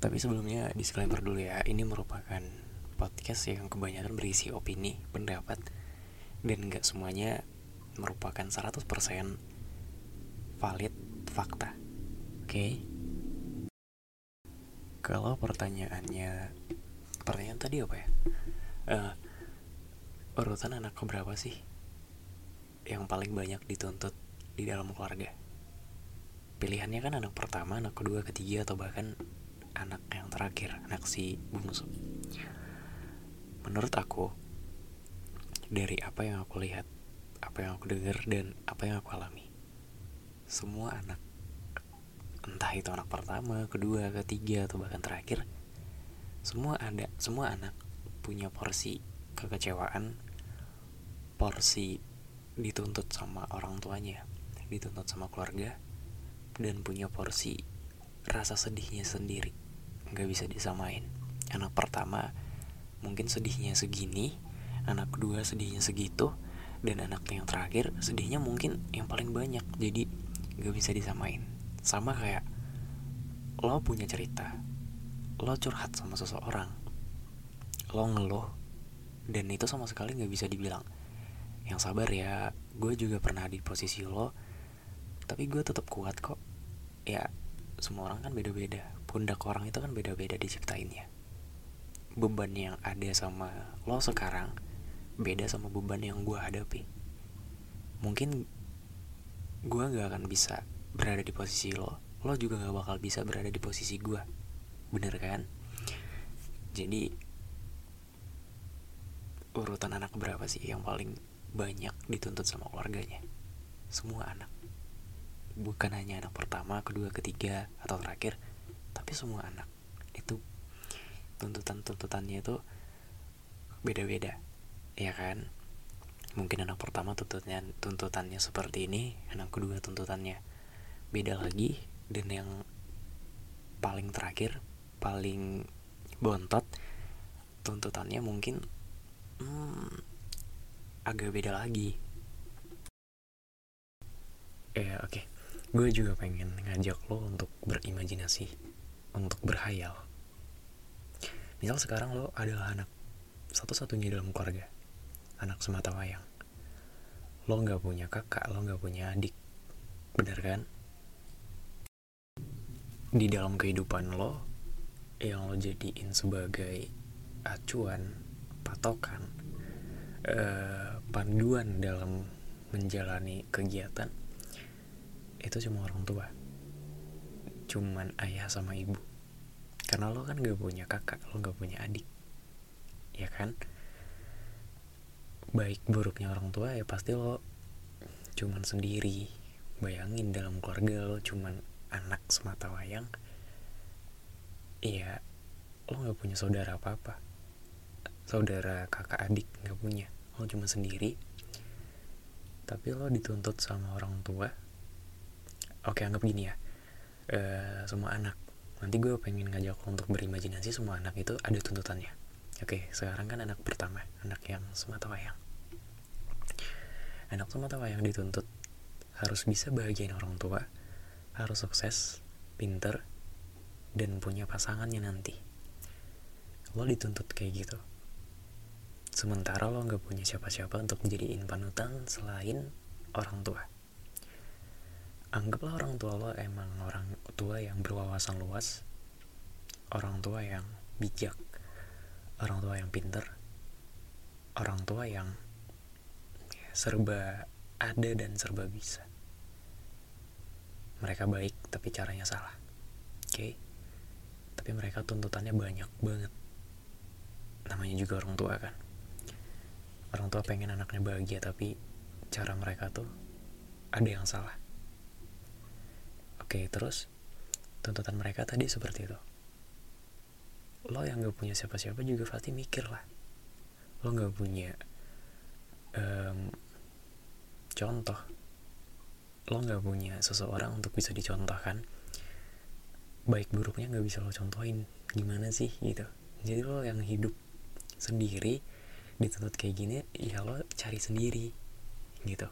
Tapi sebelumnya disclaimer dulu ya, ini merupakan podcast yang kebanyakan berisi opini, pendapat, dan nggak semuanya merupakan 100% valid fakta. Oke? Kalau pertanyaannya, pertanyaan tadi apa ya? Eh, urutan anak keberapa sih yang paling banyak dituntut di dalam keluarga? Pilihannya kan anak pertama, anak kedua, ketiga, atau bahkan anak yang terakhir, anak si bungsu. Menurut aku, dari apa yang aku lihat, apa yang aku dengar, dan apa yang aku alami, semua anak, entah itu anak pertama, kedua, ketiga, atau bahkan terakhir, semua ada, semua anak punya porsi kekecewaan, porsi dituntut sama orang tuanya, dituntut sama keluarga, dan punya porsi rasa sedihnya sendiri nggak bisa disamain. Anak pertama mungkin sedihnya segini anak kedua sedihnya segitu dan anak yang terakhir sedihnya mungkin yang paling banyak. Jadi nggak bisa disamain. Sama kayak lo punya cerita lo curhat sama seseorang lo ngeluh dan itu sama sekali nggak bisa dibilang yang sabar ya gue juga pernah di posisi lo tapi gue tetap kuat kok. Ya semua orang kan beda-beda. Pundak orang itu kan beda-beda diciptainnya beban yang ada sama lo sekarang beda sama beban yang gue hadapi. Mungkin gue gak akan bisa berada di posisi lo lo juga gak bakal bisa berada di posisi gue bener kan? Jadi urutan anak berapa sih yang paling banyak dituntut sama keluarganya? Semua anak bukan hanya anak pertama, kedua, ketiga, atau terakhir, tapi semua anak itu tuntutan-tuntutannya itu beda-beda, ya kan? Mungkin anak pertama tuntutannya tuntutannya seperti ini, anak kedua tuntutannya beda lagi, dan yang paling terakhir, paling bontot, tuntutannya mungkin hmm, agak beda lagi. Ya oke. Okay gue juga pengen ngajak lo untuk berimajinasi untuk berhayal. Misal sekarang lo adalah anak satu-satunya dalam keluarga anak semata wayang. Lo nggak punya kakak lo nggak punya adik bener kan? Di dalam kehidupan lo yang lo jadiin sebagai acuan patokan eh, panduan dalam menjalani kegiatan itu cuma orang tua. Cuman ayah sama ibu. Karena lo kan gak punya kakak lo gak punya adik. Ya kan? Baik buruknya orang tua ya pasti lo cuman sendiri. Bayangin dalam keluarga lo cuman anak semata wayang iya lo gak punya saudara apa apa saudara kakak adik gak punya. Lo cuma sendiri. Tapi lo dituntut sama orang tua oke anggap gini ya. Uh, semua anak. Nanti gue pengen ngajak lo untuk berimajinasi semua anak itu ada tuntutannya. Oke sekarang kan anak pertama anak yang semata wayang. Anak semata wayang dituntut harus bisa bahagiain orang tua harus sukses pinter dan punya pasangannya nanti. Lo dituntut kayak gitu. Sementara lo nggak punya siapa-siapa untuk menjadiin panutan selain orang tua anggaplah orang tua lo emang orang tua yang berwawasan luas. Orang tua yang bijak. Orang tua yang pinter. Orang tua yang serba ada dan serba bisa. Mereka baik tapi caranya salah. Oke? Okay? tapi mereka tuntutannya banyak banget. Namanya juga orang tua kan? Orang tua pengen anaknya bahagia tapi cara mereka tuh ada yang salah oke terus tuntutan mereka tadi seperti itu. Lo yang gak punya siapa-siapa juga pasti mikir lah. Lo gak punya um, contoh. Lo gak punya seseorang untuk bisa dicontohkan. Baik buruknya gak bisa lo contohin. Gimana sih gitu. Jadi lo yang hidup sendiri dituntut kayak gini ya lo cari sendiri gitu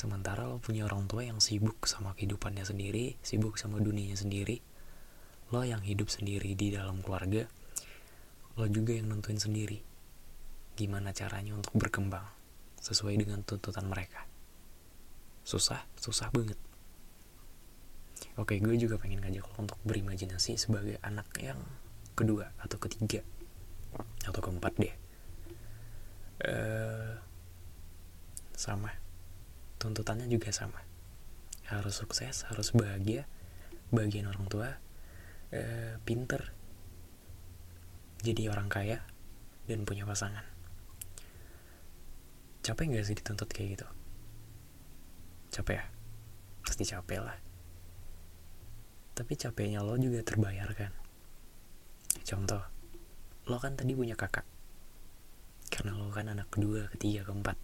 sementara lo punya orang tua yang sibuk sama kehidupannya sendiri sibuk sama dunianya sendiri lo yang hidup sendiri di dalam keluarga lo juga yang nentuin sendiri gimana caranya untuk berkembang sesuai dengan tuntutan mereka. Susah susah banget. Oke gue juga pengen ngajak lo untuk berimajinasi sebagai anak yang kedua atau ketiga atau keempat deh. Uh, sama tuntutannya juga sama. Harus sukses harus bahagia bagian orang tua uh, pinter jadi orang kaya dan punya pasangan. Capek nggak sih dituntut kayak gitu? Capek ya? Pasti capek lah. Tapi capeknya lo juga terbayarkan contoh lo kan tadi punya kakak. Karena lo kan anak kedua ketiga keempat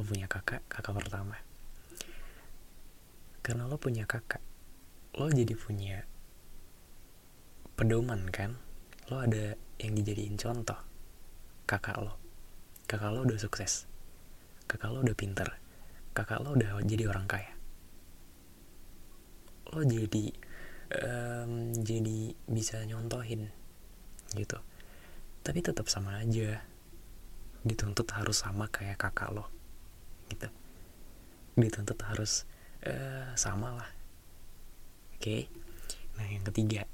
lo punya kakak kakak pertama. Karena lo punya kakak lo jadi punya pedoman kan? Lo ada yang dijadiin contoh kakak lo. Kakak lo udah sukses. Kakak lo udah pinter. Kakak lo udah jadi orang kaya. Lo jadi um, jadi bisa nyontohin gitu. Tapi tetap sama aja. Dituntut harus sama kayak kakak lo gitu. Dituntut harus uh, sama lah. Oke? Okay? nah yang ketiga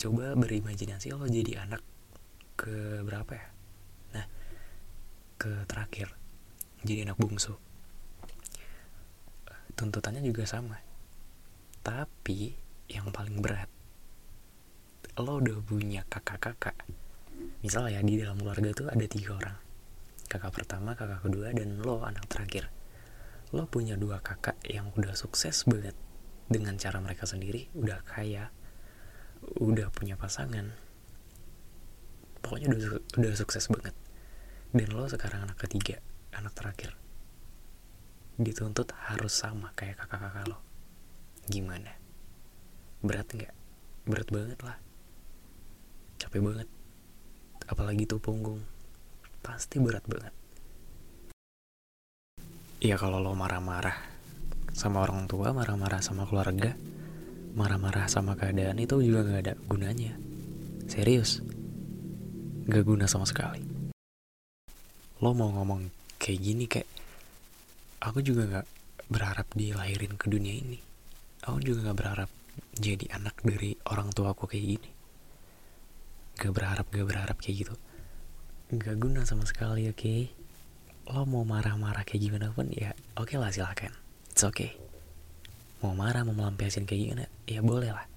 coba berimajinasi lo jadi anak ke berapa ya? Nah ke terakhir jadi anak bungsu. Tuntutannya juga sama. Tapi yang paling berat lo udah punya kakak-kakak. Misal ya di dalam keluarga tuh ada tiga orang kakak pertama kakak kedua dan lo anak terakhir. Lo punya dua kakak yang udah sukses banget dengan cara mereka sendiri udah kaya udah punya pasangan. Pokoknya udah udah sukses banget. Dan lo sekarang anak ketiga anak terakhir. Dituntut harus sama kayak kakak-kakak lo. Gimana? Berat nggak? Berat banget lah. Capek banget. Apalagi tuh punggung pasti berat banget Iya kalau lo marah-marah sama orang tua, marah-marah sama keluarga, marah-marah sama keadaan itu juga gak ada gunanya. Serius, gak guna sama sekali. Lo mau ngomong kayak gini kayak, aku juga gak berharap dilahirin ke dunia ini. Aku juga gak berharap jadi anak dari orang tua aku kayak gini. Gak berharap, gak berharap kayak gitu nggak guna sama sekali oke okay? lo mau marah-marah kayak gimana pun ya oke okay lah silahkan it's okay mau marah mau melampiaskan kayak gimana ya boleh lah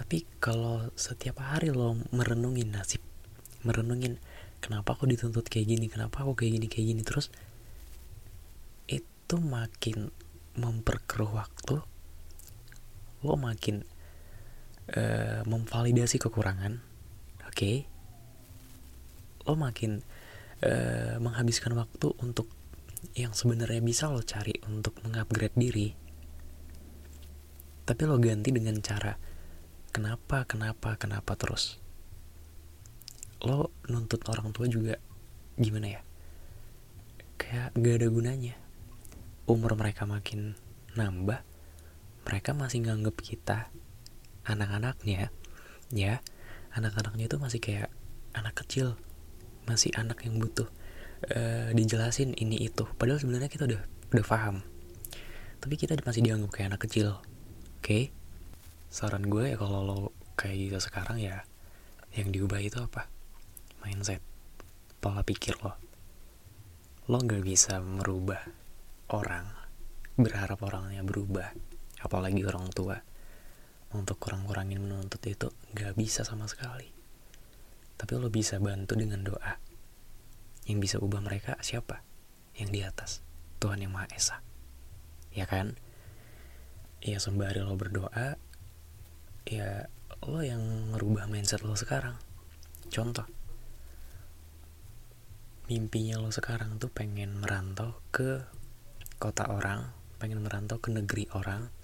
tapi kalau setiap hari lo merenungin nasib merenungin kenapa aku dituntut kayak gini kenapa aku kayak gini kayak gini terus itu makin memperkeruh waktu lo makin uh, memvalidasi kekurangan oke okay? Lo makin uh, menghabiskan waktu untuk yang sebenarnya bisa lo cari untuk mengupgrade diri. Tapi lo ganti dengan cara kenapa kenapa kenapa terus? Lo nuntut orang tua juga gimana ya? Kayak gak ada gunanya. Umur mereka makin nambah mereka masih nganggep kita anak-anaknya ya. Anak-anaknya itu masih kayak anak kecil masih anak yang butuh uh, dijelasin ini itu. Padahal sebenarnya kita udah udah paham. Tapi kita masih dianggap kayak anak kecil oke? Okay? saran gue ya kalau lo kayak gitu sekarang ya yang diubah itu apa? Mindset pola pikir lo. Lo nggak bisa merubah orang berharap orangnya berubah apalagi orang tua. Untuk kurang-kurangin menuntut itu nggak bisa sama sekali tapi lo bisa bantu dengan doa. Yang bisa ubah mereka siapa? Yang di atas. Tuhan yang Maha Esa. Ya kan? ya sembari lo berdoa ya lo yang ngerubah mindset lo sekarang contoh mimpinya lo sekarang tuh pengen merantau ke kota orang pengen merantau ke negeri orang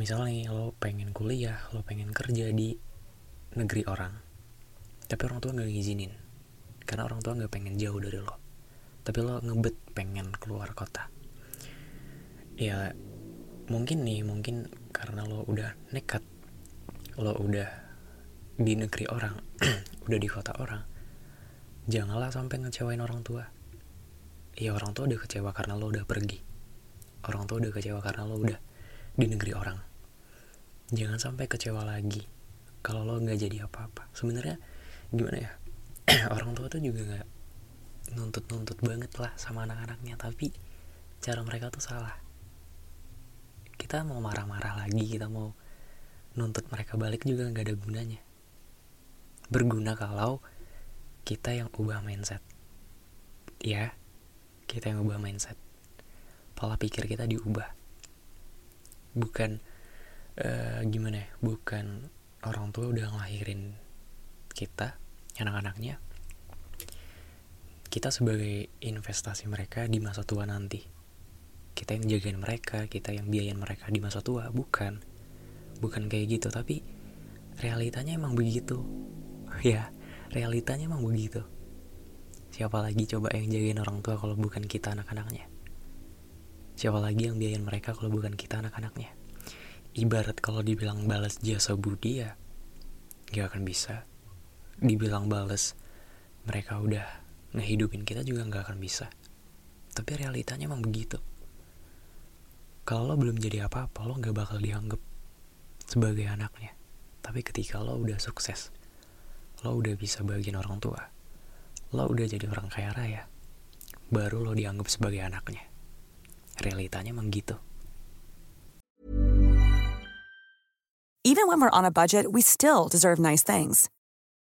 misalnya lo pengen kuliah lo pengen kerja di negeri orang tapi orang tua nggak ngizinin. Karena orang tua nggak pengen jauh dari lo. Tapi lo ngebet pengen keluar kota. Ya mungkin nih mungkin karena lo udah nekat lo udah di negeri orang udah di kota orang janganlah sampai ngecewain orang tua. Ya orang tua udah kecewa karena lo udah pergi. Orang tua udah kecewa karena lo udah di negeri orang. Jangan sampai kecewa lagi kalau lo nggak jadi apa-apa. Sebenarnya gimana ya? Orang tua tuh juga nggak nuntut-nuntut banget lah sama anak-anaknya tapi cara mereka tuh salah. Kita mau marah-marah lagi kita mau nuntut mereka balik juga nggak ada gunanya. Berguna kalau kita yang ubah mindset. Ya kita yang ubah mindset. Pola pikir kita diubah. Bukan uh, gimana ya bukan orang tua udah ngelahirin kita anak-anaknya kita sebagai investasi mereka di masa tua nanti. Kita yang jagain mereka kita yang biayain mereka di masa tua bukan. Bukan kayak gitu tapi realitanya emang begitu. Ya realitanya emang begitu. Siapa lagi coba yang jagain orang tua kalau bukan kita anak-anaknya? Siapa lagi yang biayain mereka kalau bukan kita anak-anaknya? Ibarat kalau dibilang balas jasa budi ya gak akan bisa dibilang balas mereka udah ngehidupin kita juga gak akan bisa. Tapi realitanya emang begitu. Kalau lo belum jadi apa-apa lo gak bakal dianggap sebagai anaknya. Tapi ketika lo udah sukses lo udah bisa bagian orang tua lo udah jadi orang kaya raya baru lo dianggap sebagai anaknya. Realitanya emang gitu. Even when we're on a budget, we still deserve nice things.